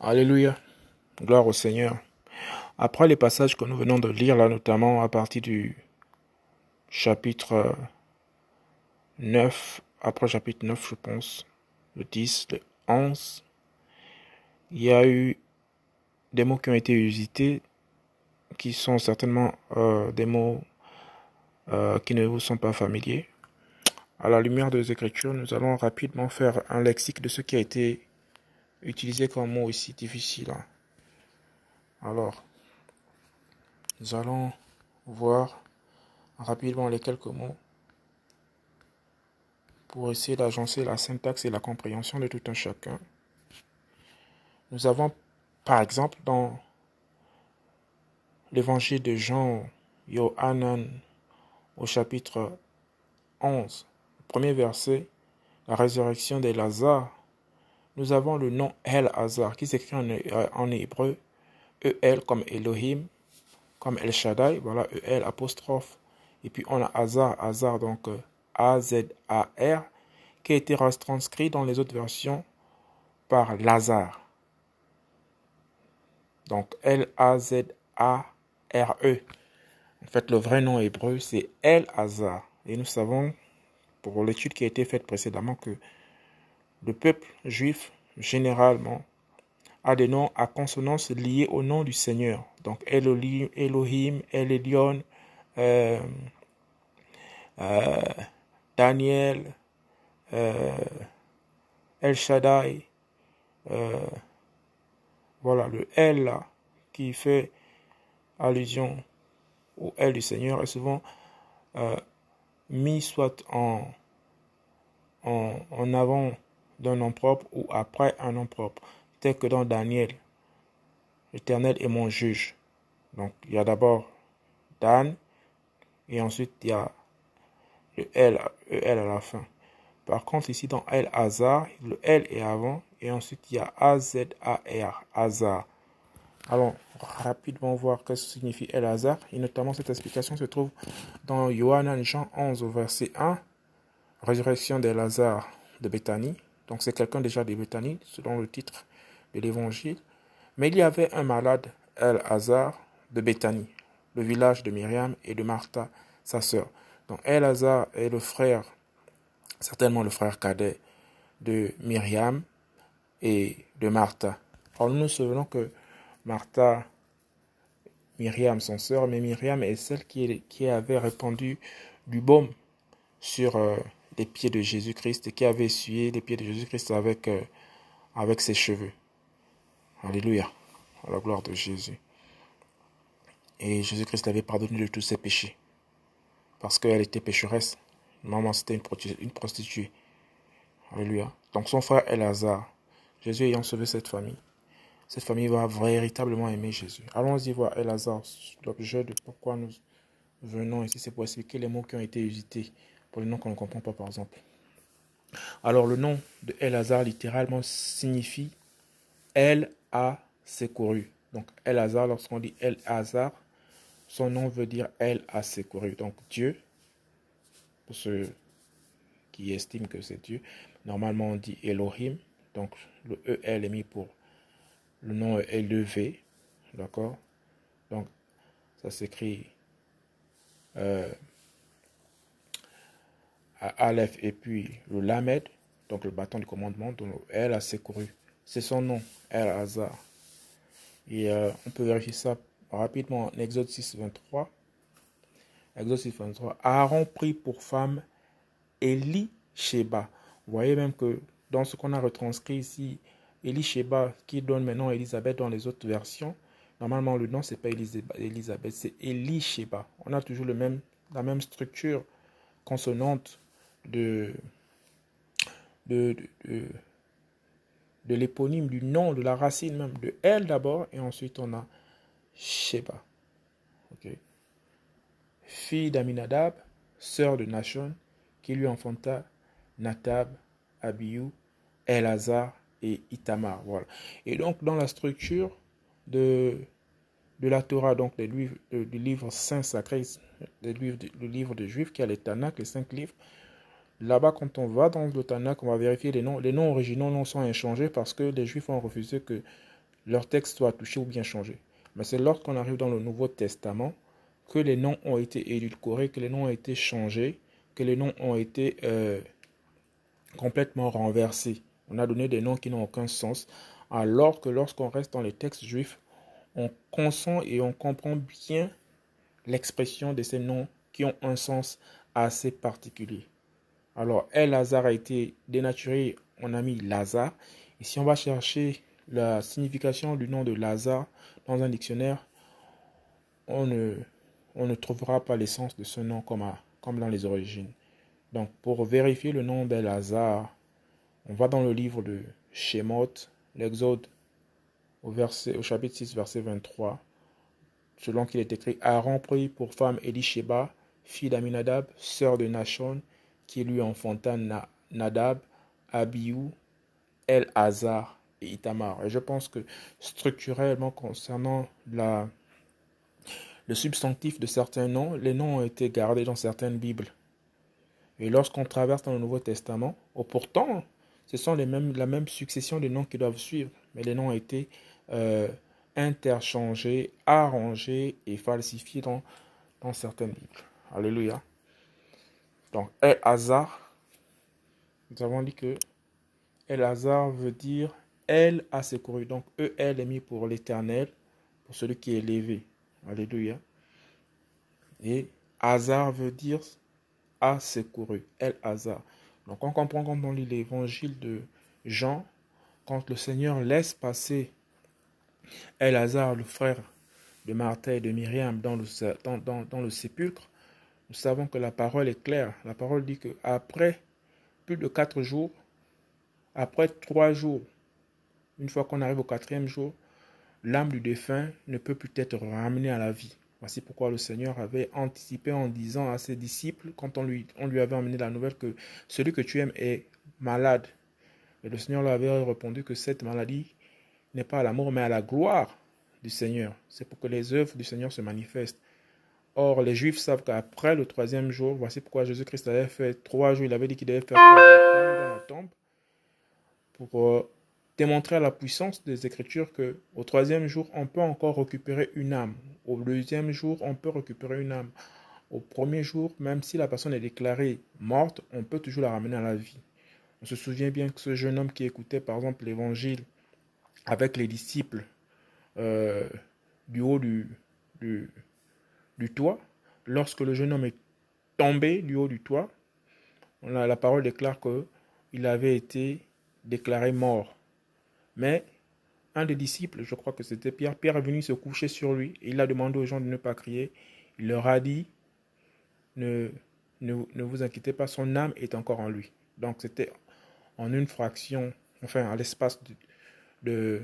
Alléluia. Gloire au Seigneur. Après les passages que nous venons de lire là, notamment à partir du chapitre 9, après chapitre 9, je pense, le 10, le 11, il y a eu des mots qui ont été usités, qui sont certainement euh, des mots euh, qui ne vous sont pas familiers. À la lumière des Écritures, nous allons rapidement faire un lexique de ce qui a été utilisé comme mot ici difficile. Alors, nous allons voir rapidement les quelques mots pour essayer d'agencer la syntaxe et la compréhension de tout un chacun. Nous avons, par exemple, dans l'évangile de Jean, Yohanan, au chapitre 11, premier verset, la résurrection des Lazare, nous avons le nom El Hazar qui s'écrit en, hébreu E-L comme Elohim, comme El Shaddai, voilà E-L apostrophe, et puis on a Hazar, Hazar donc euh, A-Z-A-R, qui a été retranscrit dans les autres versions par Lazare. Donc L-A-Z-A-R-E. En fait, le vrai nom hébreu, c'est El Hazar. Et nous savons pour l'étude qui a été faite précédemment que le peuple juif, généralement, a des noms à consonance liés au nom du Seigneur. Donc Elohim, Elohim El euh, euh, Daniel, euh, El Shaddai. voilà, le El qui fait allusion au El du Seigneur est souvent mis soit en, en, avant d'un nom propre ou après un nom propre, tel que dans Daniel. L'Éternel est mon juge. Donc il y a d'abord Dan et ensuite il y a le L, le L à la fin. Par contre, ici dans El Hazar, le L est avant et ensuite il y a A-Z-A-R, Hazar. Allons rapidement voir ce que signifie El Hazar et notamment cette explication se trouve dans Yohanan Jean 11 au verset 1, résurrection d'El Hazar de Béthanie. Donc c'est quelqu'un déjà de Béthanie selon le titre de l'évangile. Mais il y avait un malade, El Hazar de Béthanie, le village de Myriam et de Martha, sa sœur. Donc El Hazar est le frère, certainement le frère cadet de Myriam et de Martha. Alors nous nous souvenons que Martha, Myriam, son sœur, mais Myriam est celle qui, avait répandu du baume sur euh, les pieds de Jésus-Christ qui avait essuyé les pieds de Jésus-Christ avec, euh, avec ses cheveux. Alléluia, à la gloire de Jésus. Et Jésus-Christ avait pardonné de tous ses péchés. Parce qu'elle était pécheresse. Maman, c'était une, prostituée. Alléluia. Donc son frère Elazar, Jésus ayant sauvé cette famille, cette famille va véritablement aimer Jésus. Allons-y voir Elazar, l'objet de pourquoi nous venons ici, c'est pour expliquer les mots qui ont été usités, pour les noms qu'on ne comprend pas par exemple. Alors le nom de Elazar littéralement signifie Elle a secouru. Donc Elazar, lorsqu'on dit Elazar, son nom veut dire Elle a secouru. Donc Dieu, pour ceux qui estiment que c'est Dieu, normalement on dit Elohim. Donc le EL est mis pour le nom élevé, d'accord? Donc, ça s'écrit euh, Aleph et puis le Lamed, donc le bâton du commandement, dont elle a secouru. C'est son nom, El Hazar. Et euh, on peut vérifier ça rapidement en Exode 6, 23. Exode 6, 23. Aaron prit pour femme Eli Sheba. Vous voyez même que dans ce qu'on a retranscrit ici, Elisheba, qui donne maintenant Elisabeth dans les autres versions, normalement le nom c'est pas Elisabeth, c'est Elisheba. On a toujours la même structure consonante de, l'éponyme, du nom, de la racine même, de elle d'abord, et ensuite on a Sheba. Fille d'Aminadab, sœur de Nashon, qui lui enfanta Natab, Abiou, Elazar et Itamar. Voilà. Et donc, dans la structure de, la Torah, donc livres, du livre saint sacré, du livre, le livre de Juifs, qui a les Tanakh, les cinq livres, là-bas, quand on va dans le Tanakh, on va vérifier les noms. Les noms originaux non sont inchangés parce que les Juifs ont refusé que leur texte soit touché ou bien changé. Mais c'est lorsqu'on arrive dans le Nouveau Testament que les noms ont été édulcorés, que les noms ont été changés, que les noms ont été euh, complètement renversés. On a donné des noms qui n'ont aucun sens, alors que lorsqu'on reste dans les textes juifs, on consent et on comprend bien l'expression de ces noms qui ont un sens assez particulier. Alors, El Lazare a été dénaturé, on a mis Lazare. Et si on va chercher la signification du nom de Lazare dans un dictionnaire, on ne, on trouvera pas l'essence de ce nom comme, comme dans les origines. Donc, pour vérifier le nom d'El Lazare, on va dans le livre de Shemot, l'Exode, au chapitre 6, verset 23, selon qu'il est écrit Aaron prit pour femme Elisheba, fille d'Aminadab, sœur de Nachon, qui lui enfanta Nadab, Abiou, El Hazar et Itamar. Et je pense que structurellement, concernant le substantif de certains noms, les noms ont été gardés dans certaines Bibles. Et lorsqu'on traverse dans le Nouveau Testament, oh, pourtant, ce sont les mêmes, la même succession de noms qui doivent suivre, mais les noms ont été euh, interchangés, arrangés et falsifiés dans, dans certaines Bibles. Alléluia. Donc, El Hazar, nous avons dit que El Hazar veut dire Elle a secouru. Donc, E, elle est mis pour l'éternel, pour celui qui est élevé. Alléluia. Et Hazar veut dire a secouru. El Hazar. Donc, on comprend quand on lit l'évangile de Jean, quand le Seigneur laisse passer El Hazar, le frère de Martha et de Myriam, dans le, dans, dans le sépulcre, nous savons que la parole est claire. La parole dit que après plus de quatre jours, après trois jours, une fois qu'on arrive au quatrième jour, l'âme du défunt ne peut plus être ramenée à la vie. Voici pourquoi le Seigneur avait anticipé en disant à ses disciples, quand on lui, avait amené la nouvelle que celui que tu aimes est malade. Et le Seigneur lui avait répondu que cette maladie n'est pas à la mort, mais à la gloire du Seigneur. C'est pour que les œuvres du Seigneur se manifestent. Or, les Juifs savent qu'après le troisième jour, voici pourquoi Jésus-Christ avait fait trois jours, il avait dit qu'il devait faire trois jours dans la tombe, pour euh, démontrer à la puissance des Écritures que au troisième jour, on peut encore récupérer une âme. Au deuxième jour, on peut récupérer une âme. Au premier jour, même si la personne est déclarée morte, on peut toujours la ramener à la vie. On se souvient bien que ce jeune homme qui écoutait par exemple l'évangile avec les disciples euh, du haut du, du, du toit, lorsque le jeune homme est tombé du haut du toit, on a, la parole déclare qu'il avait été déclaré mort. Mais un des disciples, je crois que c'était Pierre, Pierre est venu se coucher sur lui et il a demandé aux gens de ne pas crier. Il leur a dit, ne, ne, vous inquiétez pas, son âme est encore en lui. Donc c'était en une fraction, enfin à l'espace de,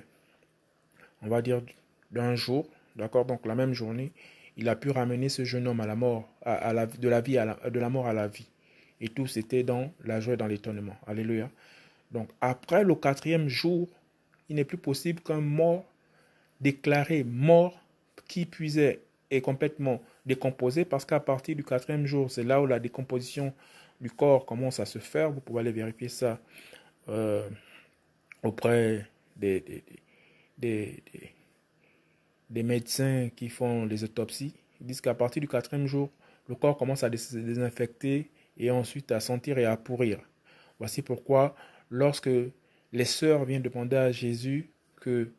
on va dire, d'un jour, d'accord, donc la même journée, il a pu ramener ce jeune homme à la mort, à, la, de la vie mort à la vie. Et tout c'était dans la joie et dans l'étonnement. Alléluia. Donc après le quatrième jour, il n'est plus possible qu'un mort déclaré mort qui puisait est complètement décomposé parce qu'à partir du quatrième jour, c'est là où la décomposition du corps commence à se faire. Vous pouvez aller vérifier ça euh, auprès des médecins qui font les autopsies, disent qu'à partir du quatrième jour, le corps commence à se désinfecter et ensuite à sentir et à pourrir. Voici pourquoi, lorsque les sœurs viennent demander à Jésus que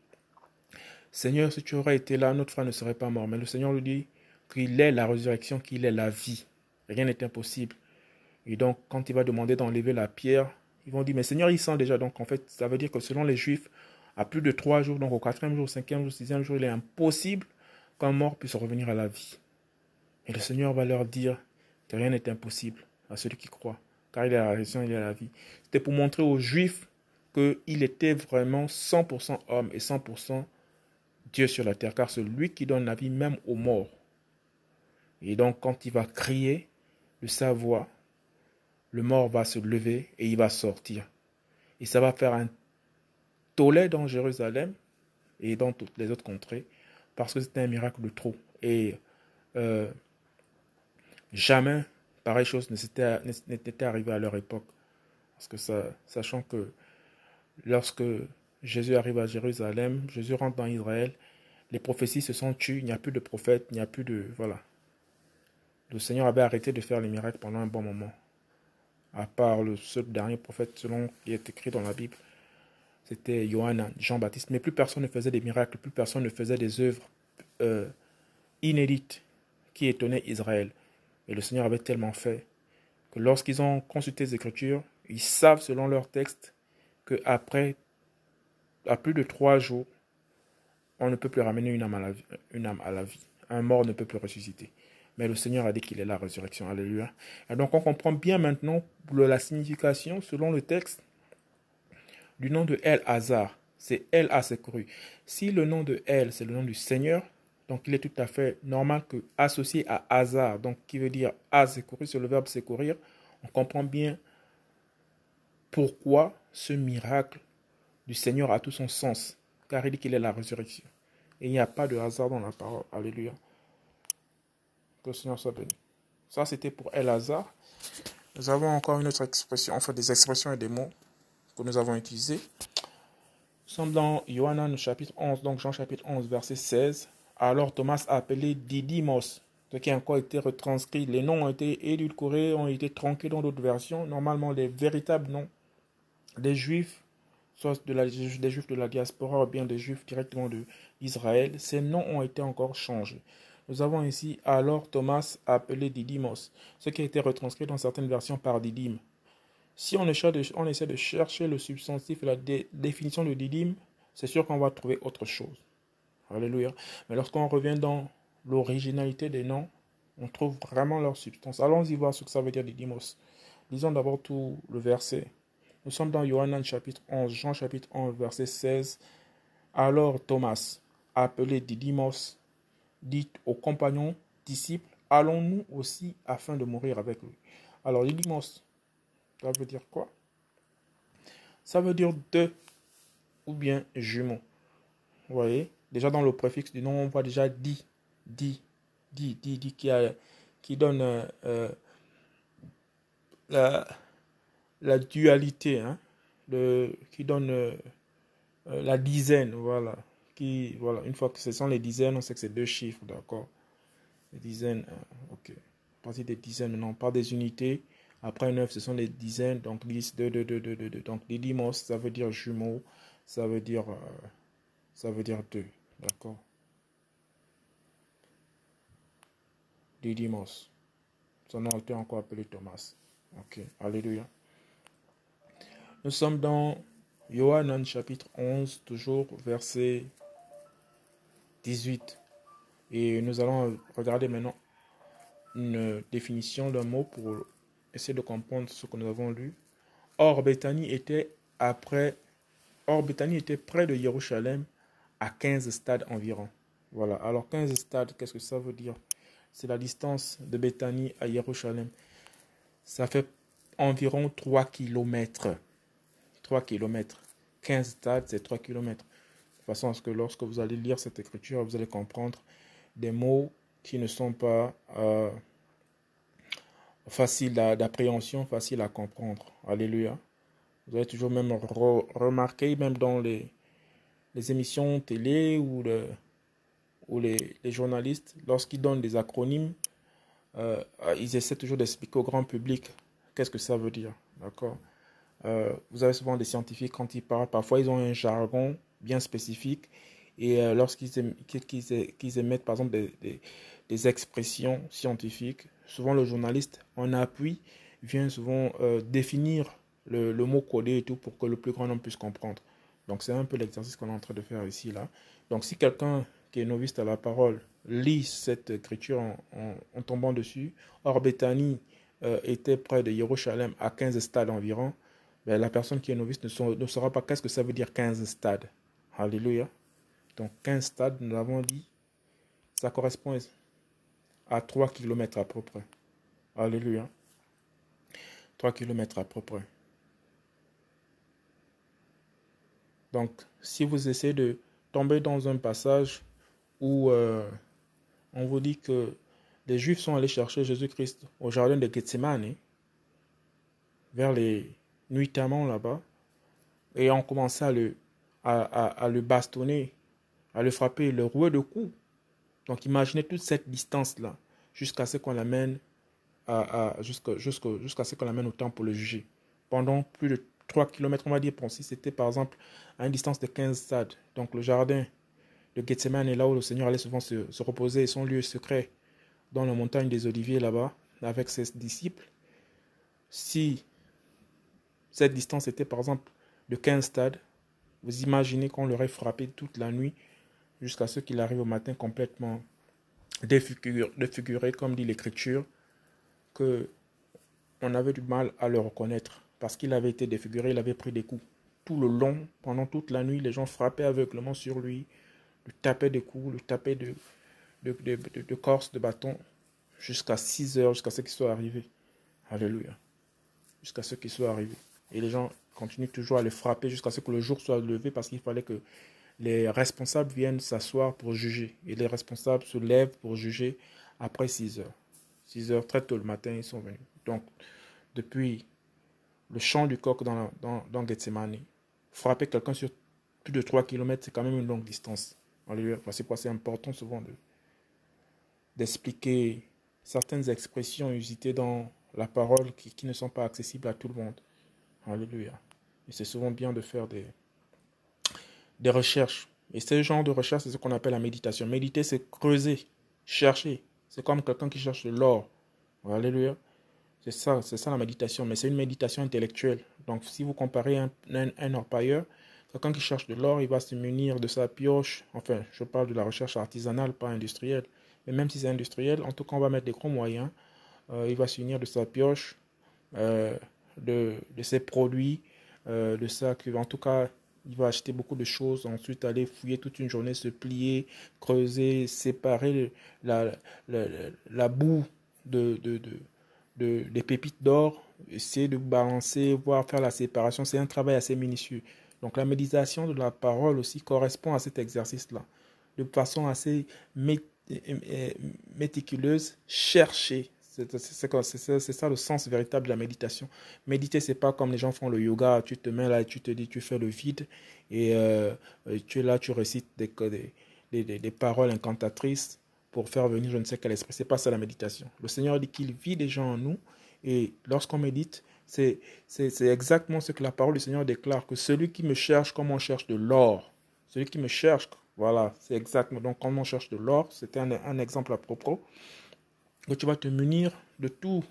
Seigneur, si tu aurais été là, notre frère ne serait pas mort. Mais le Seigneur lui dit qu'il est la résurrection, qu'il est la vie. Rien n'est impossible. Et donc, quand il va demander d'enlever la pierre, ils vont dire, mais Seigneur, il sent déjà. Donc, en fait, ça veut dire que selon les Juifs, à plus de trois jours, donc au quatrième jour, cinquième jour, sixième jour, il est impossible qu'un mort puisse revenir à la vie. Et le Seigneur va leur dire que rien n'est impossible à celui qui croit, car il est la résurrection, il est la vie. C'était pour montrer aux Juifs qu'il était vraiment 100% homme et 100% Dieu sur la terre, car c'est lui qui donne la vie même aux morts. Et donc, quand il va crier de sa voix, le mort va se lever et il va sortir. Et ça va faire un tollé dans Jérusalem et dans toutes les autres contrées parce que c'était un miracle de trop. Et euh, jamais pareille chose n'était arrivé à leur époque. Parce que sachant que lorsque Jésus arrive à Jérusalem, Jésus rentre dans Israël, les prophéties se sont tues, il n'y a plus de prophètes, il n'y a plus de... Voilà. Le Seigneur avait arrêté de faire les miracles pendant un bon moment. À part le seul dernier prophète selon qui est écrit dans la Bible, c'était Johanna, Jean-Baptiste. Mais plus personne ne faisait des miracles, plus personne ne faisait des œuvres euh, inédites qui étonnaient Israël. Et le Seigneur avait tellement fait que lorsqu'ils ont consulté les Écritures, ils savent selon leur texte que après, à plus de trois jours, on ne peut plus ramener une âme à la vie. Une âme à la vie. Un mort ne peut plus ressusciter. Mais le Seigneur a dit qu'il est la résurrection. Alléluia. Et donc on comprend bien maintenant la signification, selon le texte, du nom de El Hazar. C'est El a secouru. Si le nom de El, c'est le nom du Seigneur, donc il est tout à fait normal que associé à Hazar, donc qui veut dire secourir, c'est le verbe secourir, on comprend bien pourquoi ce miracle du Seigneur a tout son sens, car il dit qu'il est la résurrection. Et il n'y a pas de hasard dans la parole. Alléluia. Que le Seigneur soit béni. Ça, c'était pour El Hazar. Nous avons encore une autre expression, enfin des expressions et des mots que nous avons utilisés. Nous sommes dans Yohanan chapitre 11, donc Jean chapitre 11, verset 16. Alors Thomas appelé Didymos, ce qui a encore été retranscrit. Les noms ont été édulcorés, ont été tronqués dans d'autres versions. Normalement, les véritables noms des Juifs, soit de la, des Juifs de la diaspora ou bien des Juifs directement d'Israël, ces noms ont été encore changés. Nous avons ici alors Thomas appelé Didymos, ce qui a été retranscrit dans certaines versions par Didyme. Si on essaie, de, chercher le substantif et la définition de Didyme, c'est sûr qu'on va trouver autre chose. Alléluia. Mais lorsqu'on revient dans l'originalité des noms, on trouve vraiment leur substance. Allons-y voir ce que ça veut dire Didymos. Lisons d'abord tout le verset. Nous sommes dans Yohanan chapitre 11, Jean chapitre 11, verset 16. Alors Thomas, appelé Didymos, dit aux compagnons disciples, allons-nous aussi afin de mourir avec lui? Alors Didymos, ça veut dire quoi? Ça veut dire deux ou bien jumeaux. Vous voyez? Déjà dans le préfixe du nom, on voit déjà dit, dit, dit, dit, qui, a, qui donne euh, euh, la dualité, hein, qui donne euh, la dizaine, voilà. Qui, voilà. Une fois que ce sont les dizaines, on sait que c'est deux chiffres, d'accord? Les dizaines, euh, ok. Partir des dizaines, non, pas des unités. Après 9, ce sont les dizaines, donc 10, 2, 2, 2, 2, 2, 2. Donc didymos, ça veut dire jumeau, ça veut dire, ça veut dire deux, d'accord? Didymos. Son nom était encore appelé Thomas. Ok, alléluia. Nous sommes dans Yohanan chapitre 11, toujours verset 18. Et nous allons regarder maintenant une définition d'un mot pour essayer de comprendre ce que nous avons lu. Or, Bethanie était après, or, Bethanie était près de Jérusalem à 15 stades environ. Voilà. Alors, 15 stades, qu'est-ce que ça veut dire? C'est la distance de Bethanie à Jérusalem. Ça fait environ 3 kilomètres. 3 km. 15 stades, c'est 3 km. De façon à ce que lorsque vous allez lire cette écriture, vous allez comprendre des mots qui ne sont pas euh, faciles d'appréhension, faciles à comprendre. Alléluia. Vous allez toujours même remarquer, même dans les, les émissions télé ou, ou les, les journalistes, lorsqu'ils donnent des acronymes, euh, ils essaient toujours d'expliquer au grand public qu'est-ce que ça veut dire. D'accord? Euh, vous avez souvent des scientifiques quand ils parlent, parfois ils ont un jargon bien spécifique et euh, lorsqu'ils émettent par exemple des, des, expressions scientifiques, souvent le journaliste en appui vient souvent euh, définir le, mot codé et tout pour que le plus grand nombre puisse comprendre. Donc c'est un peu l'exercice qu'on est en train de faire ici là. Donc si quelqu'un qui est novice à la parole lit cette écriture en, tombant dessus, or Bethanie était près de Jérusalem à 15 stades environ, ben, la personne qui est novice ne, saura pas qu'est-ce que ça veut dire 15 stades. Alléluia. Donc 15 stades, nous avons dit, ça correspond à 3 km à peu près. Alléluia. 3 km à peu près. Donc, si vous essayez de tomber dans un passage où euh, on vous dit que les Juifs sont allés chercher Jésus-Christ au jardin de Gethsemane, vers les nuitamment là-bas, et on commençait à le, à, le bastonner, à le frapper, le rouer de coups. Donc imaginez toute cette distance-là, jusqu'à ce qu'on l'amène à, jusqu'à jusqu'à ce qu'on l'amène au temps pour le juger. Pendant plus de 3 km, on va dire, si c'était par exemple à une distance de 15 stades. Donc le jardin de Gethsemane est là où le Seigneur allait souvent se, se reposer, son lieu secret, dans la montagne des Oliviers là-bas, avec ses disciples. Si cette distance était par exemple de 15 stades, vous imaginez qu'on l'aurait frappé toute la nuit jusqu'à ce qu'il arrive au matin complètement défiguré, comme dit l'Écriture, que on avait du mal à le reconnaître parce qu'il avait été défiguré, il avait pris des coups. Tout le long, pendant toute la nuit, les gens frappaient aveuglement sur lui, le tapaient des coups, le tapaient de, de, de, de, corse, de bâton, jusqu'à 6 heures, jusqu'à ce qu'il soit arrivé. Alléluia. Jusqu'à ce qu'il soit arrivé. Et les gens continuent toujours à le frapper jusqu'à ce que le jour soit levé parce qu'il fallait que les responsables viennent s'asseoir pour juger. Et les responsables se lèvent pour juger après 6 heures. 6 heures, très tôt le matin, ils sont venus. Donc, depuis le champ du coq dans, dans, dans Gethsemane, frapper quelqu'un sur plus de 3 km, c'est quand même une longue distance. C'est pourquoi c'est important souvent d'expliquer certaines expressions usitées dans la parole qui, qui, ne sont pas accessibles à tout le monde. Alléluia. Et c'est souvent bien de faire des, des recherches. Et ce genre de recherche, c'est ce qu'on appelle la méditation. Méditer, c'est creuser, chercher. C'est comme quelqu'un qui cherche de l'or. Alléluia. C'est ça, c'est ça la méditation. Mais c'est une méditation intellectuelle. Donc, si vous comparez un, un, un orpailleur, quelqu'un qui cherche de l'or, il va se munir de sa pioche. Enfin, je parle de la recherche artisanale, pas industrielle. Mais même si c'est industriel, en tout cas, on va mettre des gros moyens. Euh, il va se munir de sa pioche, euh, de, de, ses produits, euh, de ça, que, en tout cas, il va acheter beaucoup de choses, ensuite aller fouiller toute une journée, se plier, creuser, séparer la, la, la boue de, de, de, de, des pépites d'or, essayer de balancer, voir faire la séparation. C'est un travail assez minutieux. Donc la méditation de la parole aussi correspond à cet exercice-là, de façon assez méticuleuse, chercher c'est ça le sens véritable de la méditation. Méditer, c'est pas comme les gens font le yoga, tu te mets là et tu te dis, tu fais le vide, et euh, tu es là, tu récites des, des, des, paroles incantatrices pour faire venir je ne sais quel esprit. C'est pas ça la méditation. Le Seigneur dit qu'il vit des gens en nous, et lorsqu'on médite, c'est exactement ce que la parole du Seigneur déclare, que celui qui me cherche comme on cherche de l'or, celui qui me cherche, voilà, c'est exactement, donc comme on cherche de l'or, c'était un exemple à propos que tu vas te munir de tout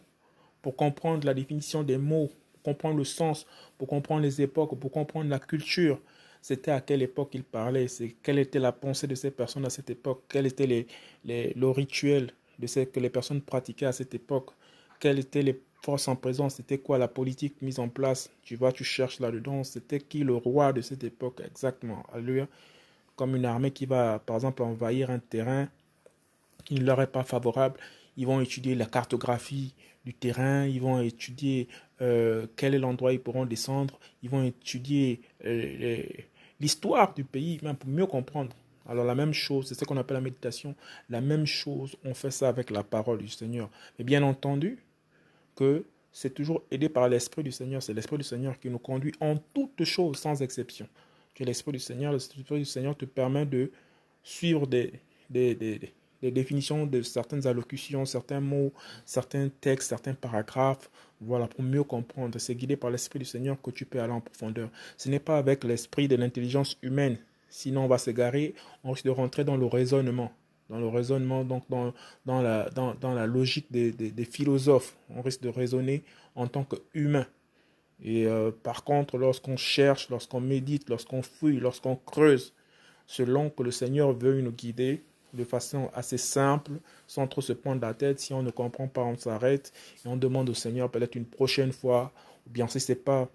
pour comprendre la définition des mots, pour comprendre le sens, pour comprendre les époques, pour comprendre la culture. C'était à quelle époque il parlait, c'est quelle était la pensée de ces personnes à cette époque, quel était le rituel de ce que les personnes pratiquaient à cette époque, quelles étaient les forces en présence, c'était quoi la politique mise en place. Tu vas, tu cherches là-dedans, c'était qui le roi de cette époque exactement. Alléluia. Comme une armée qui va, par exemple, envahir un terrain qui ne leur est pas favorable ils vont étudier la cartographie du terrain, ils vont étudier euh, quel est l'endroit ils pourront descendre, ils vont étudier euh, l'histoire du pays, même pour mieux comprendre. Alors la même chose, c'est ce qu'on appelle la méditation, la même chose, on fait ça avec la parole du Seigneur. Mais bien entendu que c'est toujours aidé par l'Esprit du Seigneur, c'est l'Esprit du Seigneur qui nous conduit en toutes choses sans exception. Que l'Esprit du Seigneur, l'Esprit du Seigneur te permet de suivre des, des, des, les définitions de certaines allocutions, certains mots, certains textes, certains paragraphes, voilà, pour mieux comprendre. C'est guidé par l'Esprit du Seigneur que tu peux aller en profondeur. Ce n'est pas avec l'esprit de l'intelligence humaine. Sinon, on va s'égarer, on risque de rentrer dans le raisonnement. Dans le raisonnement, donc dans, dans, la, dans, dans la logique des, des, philosophes. On risque de raisonner en tant qu'humain. Et euh, par contre, lorsqu'on cherche, lorsqu'on médite, lorsqu'on fouille, lorsqu'on creuse, selon que le Seigneur veut nous guider, de façon assez simple, sans trop se prendre la tête. Si on ne comprend pas, on s'arrête et on demande au Seigneur peut-être une prochaine fois, ou bien si ce n'est pas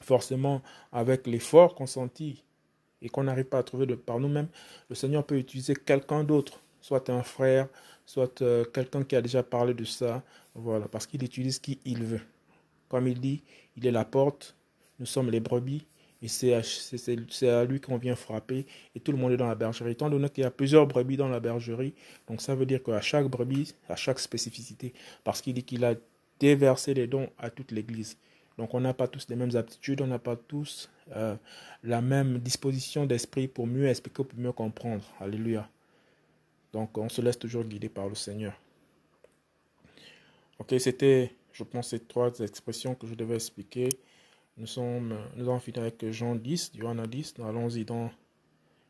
forcément avec l'effort consenti et qu'on n'arrive pas à trouver par nous-mêmes, le Seigneur peut utiliser quelqu'un d'autre, soit un frère, soit euh, quelqu'un qui a déjà parlé de ça, voilà, parce qu'il utilise qui il veut. Comme il dit, il est la porte, nous sommes les brebis, et c'est à, lui qu'on vient frapper et tout le monde est dans la bergerie. Étant donné qu'il y a plusieurs brebis dans la bergerie, donc ça veut dire qu'à chaque brebis, à chaque spécificité, parce qu'il dit qu'il a déversé les dons à toute l'Église. Donc on n'a pas tous les mêmes aptitudes, on n'a pas tous euh, la même disposition d'esprit pour mieux expliquer, pour mieux comprendre. Alléluia. Donc on se laisse toujours guider par le Seigneur. Ok, c'était, je pense, ces trois expressions que je devais expliquer. Nous sommes, nous allons finir avec Jean 10, Johanna 10. Allons-y dans,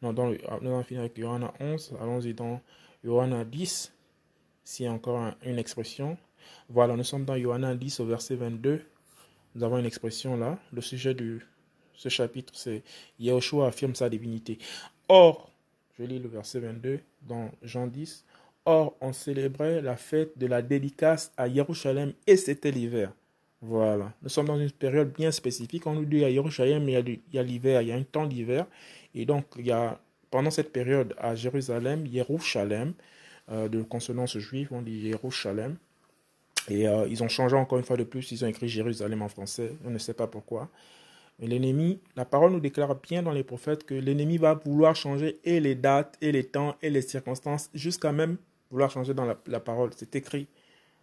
non, dans, nous allons finir avec Johanna 11. Allons-y dans Johanna 10. S'il y a encore une expression. Voilà, nous sommes dans Johanna 10 au verset 22. Nous avons une expression là. Le sujet de ce chapitre, c'est Yahushua affirme sa divinité. Or, je lis le verset 22 dans Jean 10. Or, on célébrait la fête de la dédicace à Jérusalem et c'était l'hiver. Voilà. Nous sommes dans une période bien spécifique. On nous dit à Jérusalem, il y a l'hiver, il y a un temps d'hiver. Et donc, il y a, pendant cette période à Jérusalem, Jérusalem, euh, de consonance juive, on dit Jérusalem. Et euh, ils ont changé encore une fois de plus, ils ont écrit Jérusalem en français, on ne sait pas pourquoi. Mais l'ennemi, la parole nous déclare bien dans les prophètes que l'ennemi va vouloir changer et les dates, et les temps, et les circonstances, jusqu'à même vouloir changer dans la, parole. C'est écrit.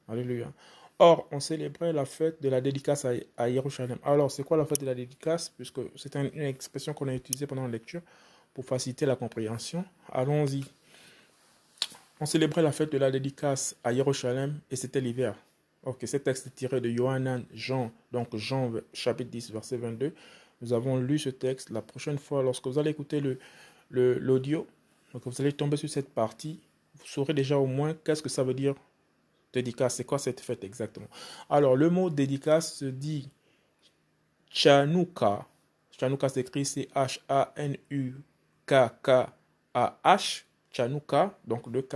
Alléluia. Or, on célébrait la fête de la dédicace à, à Jérusalem. Alors, c'est quoi la fête de la dédicace? Puisque c'est une expression qu'on a utilisée pendant la lecture pour faciliter la compréhension. Allons-y. On célébrait la fête de la dédicace à Jérusalem et c'était l'hiver. Ok, ce texte est tiré de Johanan, Jean, donc Jean chapitre 10, verset 22. Nous avons lu ce texte. La prochaine fois, lorsque vous allez écouter l'audio, le, l'audio, vous allez tomber sur cette partie, vous saurez déjà au moins qu'est-ce que ça veut dire dédicace. C'est quoi cette fête exactement? Alors, le mot dédicace se dit Chanukka. Chanukka s'écrit C-H-A-N-U-K-K-A-H. Chanukka, donc le K.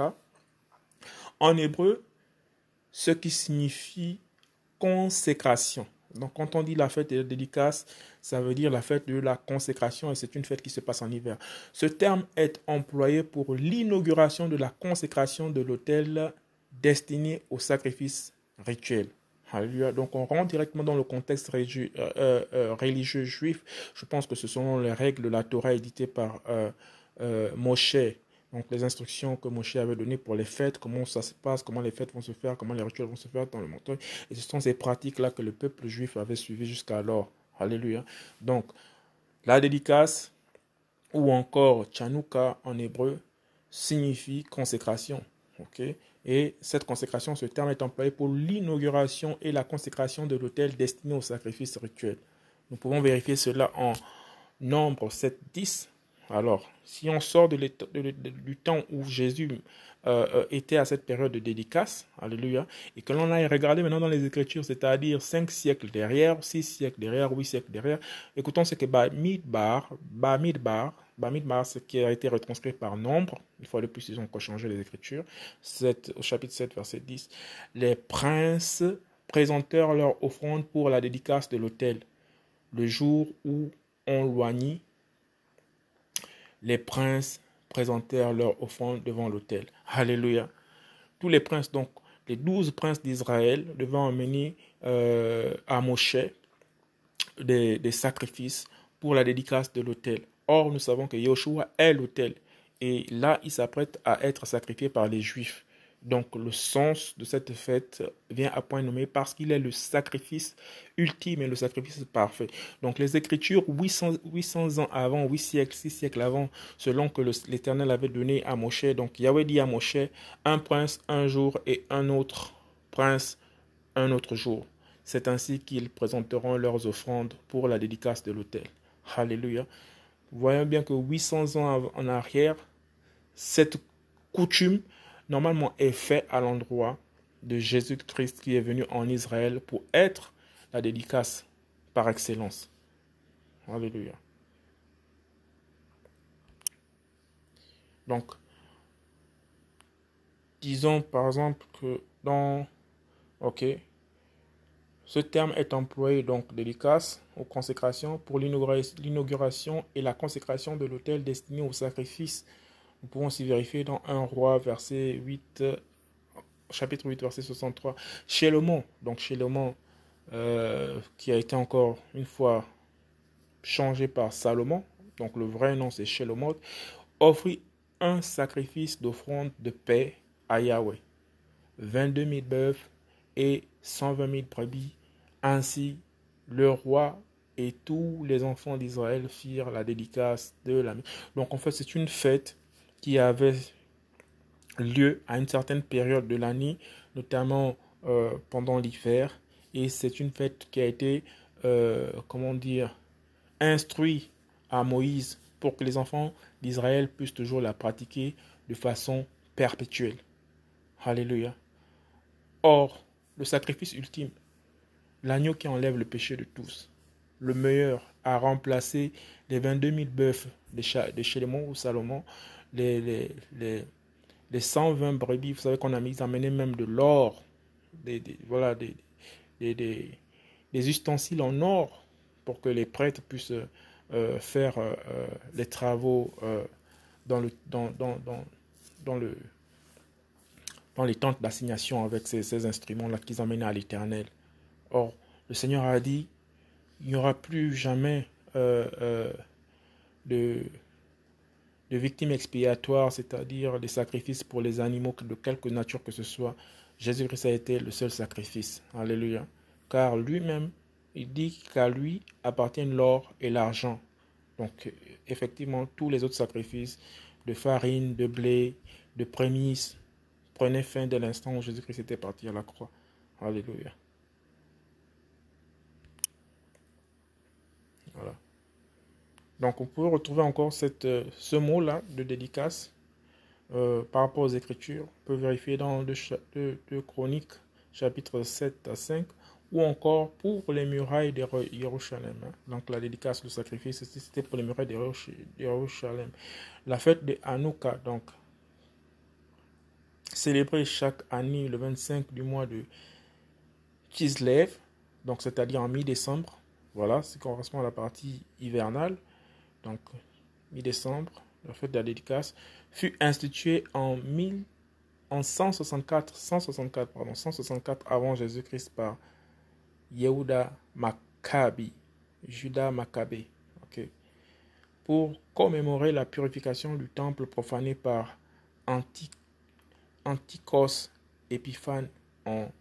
En hébreu, ce qui signifie consécration. Donc quand on dit la fête de dédicace, ça veut dire la fête de la consécration et c'est une fête qui se passe en hiver. Ce terme est employé pour l'inauguration de la consécration de l'autel destiné au sacrifice rituel. Donc on rentre directement dans le contexte euh, euh, euh, religieux juif. Je pense que ce sont les règles de la Torah éditées par Moshe donc les instructions que Moshe avait données pour les fêtes, comment ça se passe, comment les fêtes vont se faire, comment les rituels vont se faire dans le montagne. Et ce sont ces pratiques-là que le peuple juif avait suivies jusqu'alors. Alléluia. Donc, la dédicace, ou encore Chanukka en hébreu, signifie consécration. ok? Et cette consécration, ce terme est employé pour l'inauguration et la consécration de l'autel destiné au sacrifice rituel. Nous pouvons vérifier cela en Nombre 7.10 alors, si on sort du temps où Jésus euh, euh, était à cette période de dédicace, alléluia, et que l'on aille regarder maintenant dans les Écritures, c'est-à-dire cinq siècles derrière, six siècles derrière, huit siècles derrière, écoutons ce que Bamidbar, Bamidbar, Bamidbar, ce qui a été retranscrit par nombre, une fois de plus, ils ont changé les Écritures, au chapitre 7, verset 10, les princes présentèrent leur offrande pour la dédicace de l'autel, le jour où on loignit les princes présentèrent leur offrande devant l'autel. Alléluia. Tous les princes, donc les douze princes d'Israël, devaient emmener euh, à Moshe des, des, sacrifices pour la dédicace de l'autel. Or, nous savons que Yoshua est l'autel. Et là, il s'apprête à être sacrifié par les Juifs. Donc le sens de cette fête vient à point nommé parce qu'il est le sacrifice ultime et le sacrifice parfait. Donc les Écritures, 800, 800 ans avant, 8 siècles, 6 siècles avant, selon que l'Éternel avait donné à Moshe, donc Yahweh dit à Moshe, un prince un jour et un autre prince un autre jour. C'est ainsi qu'ils présenteront leurs offrandes pour la dédicace de l'autel. Alléluia. Voyons bien que 800 ans en arrière, cette coutume normalement est fait à l'endroit de Jésus-Christ qui est venu en Israël pour être la dédicace par excellence. Alléluia. Donc, disons par exemple que dans, ok, ce terme est employé donc dédicace ou consécration pour l'inauguration et la consécration de l'autel destiné au sacrifice nous pouvons aussi vérifier dans 1 roi, verset 8, chapitre 8, verset 63. Chéloman, donc Chéloman, euh, qui a été encore une fois changé par Salomon, donc le vrai nom c'est Shélomot, offrit un sacrifice d'offrande de paix à Yahweh. 22 000 bœufs et 120 000 brebis. Ainsi, le roi et tous les enfants d'Israël firent la dédicace de la Donc en fait, c'est une fête qui avait lieu à une certaine période de l'année, notamment euh, pendant l'hiver. Et c'est une fête qui a été, euh, comment dire, instruite à Moïse pour que les enfants d'Israël puissent toujours la pratiquer de façon perpétuelle. Alléluia. Or, le sacrifice ultime, l'agneau qui enlève le péché de tous, le meilleur a remplacé les 22 000 bœufs de, Chélémon ou Salomon, les, les, les, les 120 brebis, vous savez qu'on a mis, amené même de l'or, des, voilà, des, des, des, ustensiles en or pour que les prêtres puissent euh, faire euh, euh, les travaux dans, le, dans, dans, dans, dans, le, dans les tentes d'assignation avec ces, ces instruments-là qu'ils amenaient à l'éternel. Or, le Seigneur a dit, il n'y aura plus jamais de de victimes expiatoires, c'est-à-dire des sacrifices pour les animaux de quelque nature que ce soit. Jésus-Christ a été le seul sacrifice. Alléluia. Car lui-même, il dit qu'à lui appartiennent l'or et l'argent. Donc, effectivement, tous les autres sacrifices de farine, de blé, de prémices prenaient fin dès l'instant où Jésus-Christ était parti à la croix. Alléluia. Voilà. Donc on peut retrouver encore euh, ce mot-là de dédicace euh, par rapport aux Écritures. On peut vérifier dans le, Chroniques, chapitre 7 à 5, ou encore pour les murailles de Jérusalem. Hein. Donc la dédicace, le sacrifice, c'était pour les murailles de Jérusalem. La fête de Hanouka, donc célébrée chaque année le 25 du mois de Kislev, donc c'est-à-dire en mi-décembre. Voilà, ce qui correspond à la partie hivernale donc mi-décembre, la fête de la dédicace, fut instituée en, 1000, en 164, 164, pardon, 164 avant Jésus-Christ par Yehuda Maccabi, Judas Maccabée, pour commémorer la purification du temple profané par Antichos Épiphane en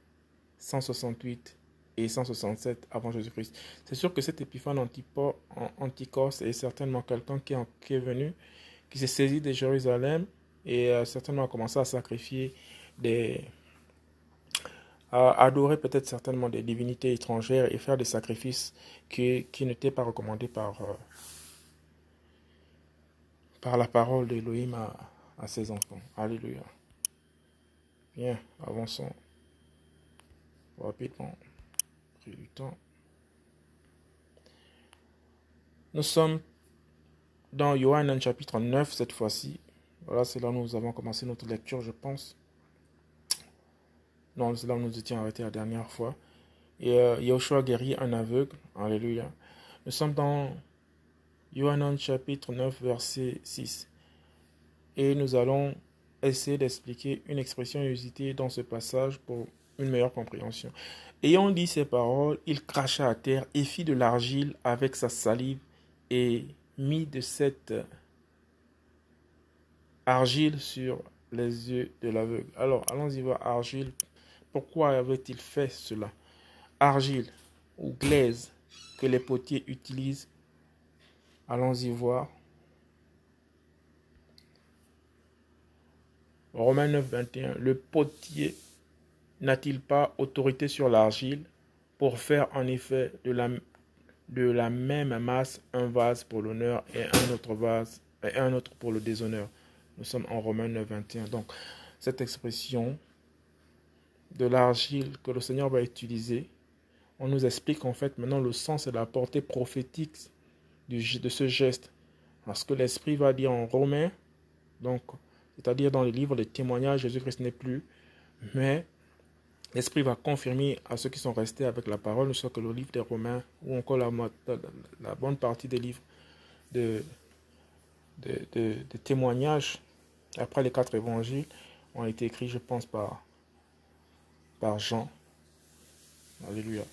168 et 167 avant Jésus-Christ. C'est sûr que cet épiphane Antichos est certainement quelqu'un qui, est venu, qui s'est saisi de Jérusalem et a certainement commencé à sacrifier des à adorer peut-être certainement des divinités étrangères et faire des sacrifices qui, qui n'étaient pas recommandés par, euh, par la parole d'Élohim à ses enfants. Alléluia. Bien, avançons rapidement du temps. Nous sommes dans Yohanan chapitre 9 cette fois-ci. Voilà, c'est là où nous avons commencé notre lecture, je pense. Non, c'est là où nous étions arrêtés la dernière fois. Et euh, guérit un aveugle. Alléluia. Nous sommes dans Yohanan chapitre 9, verset 6. Et nous allons essayer d'expliquer une expression usitée dans ce passage pour une meilleure compréhension. Ayant dit ces paroles, il cracha à terre et fit de l'argile avec sa salive et mit de cette argile sur les yeux de l'aveugle. Alors, allons-y voir argile. Pourquoi avait-il fait cela? Argile ou glaise que les potiers utilisent. Allons-y voir. Romains 9, 21. Le potier n'a-t-il pas autorité sur l'argile pour faire en effet de la, même masse un vase pour l'honneur et un autre vase et un autre pour le déshonneur? Nous sommes en Romains 9, 21. Donc, cette expression de l'argile que le Seigneur va utiliser, on nous explique en fait maintenant le sens et la portée prophétique de ce geste. Parce que l'Esprit va dire en Romains, donc, c'est-à-dire dans le livre des témoignages, Jésus-Christ n'est plus, mais L'Esprit va confirmer à ceux qui sont restés avec la parole, soit que le livre des Romains ou encore la, la, bonne partie des livres de, de, témoignages après les quatre évangiles ont été écrits, je pense, par, par Jean. Alléluia.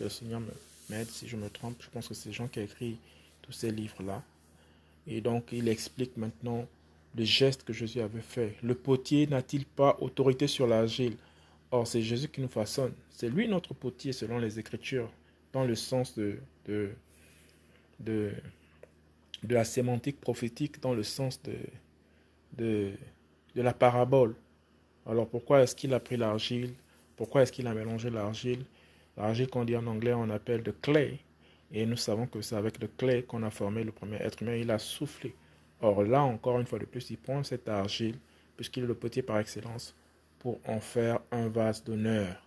le Seigneur m'aide si je me trompe. Je pense que c'est Jean qui a écrit tous ces livres-là. Et donc, il explique maintenant le geste que Jésus avait fait. Le potier n'a-t-il pas autorité sur l'argile? Or, c'est Jésus qui nous façonne. C'est lui notre potier selon les Écritures. dans le sens de, la sémantique prophétique, dans le sens de la parabole. Alors pourquoi est-ce qu'il a pris l'argile? Pourquoi est-ce qu'il a mélangé l'argile? L'argile qu'on dit en anglais, on appelle de clay. Et nous savons que c'est avec le clay qu'on a formé le premier être humain. Il a soufflé. Or là, encore une fois de plus, il prend cette argile, puisqu'il est le potier par excellence, pour en faire un vase d'honneur.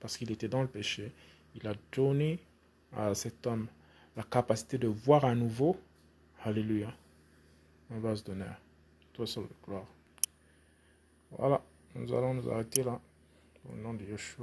Parce qu'il était dans le péché. Il a donné à cet homme la capacité de voir à nouveau. Alléluia. Un vase d'honneur. Toi seul, gloire. Voilà. Nous allons nous arrêter là. Au nom de Yeshua.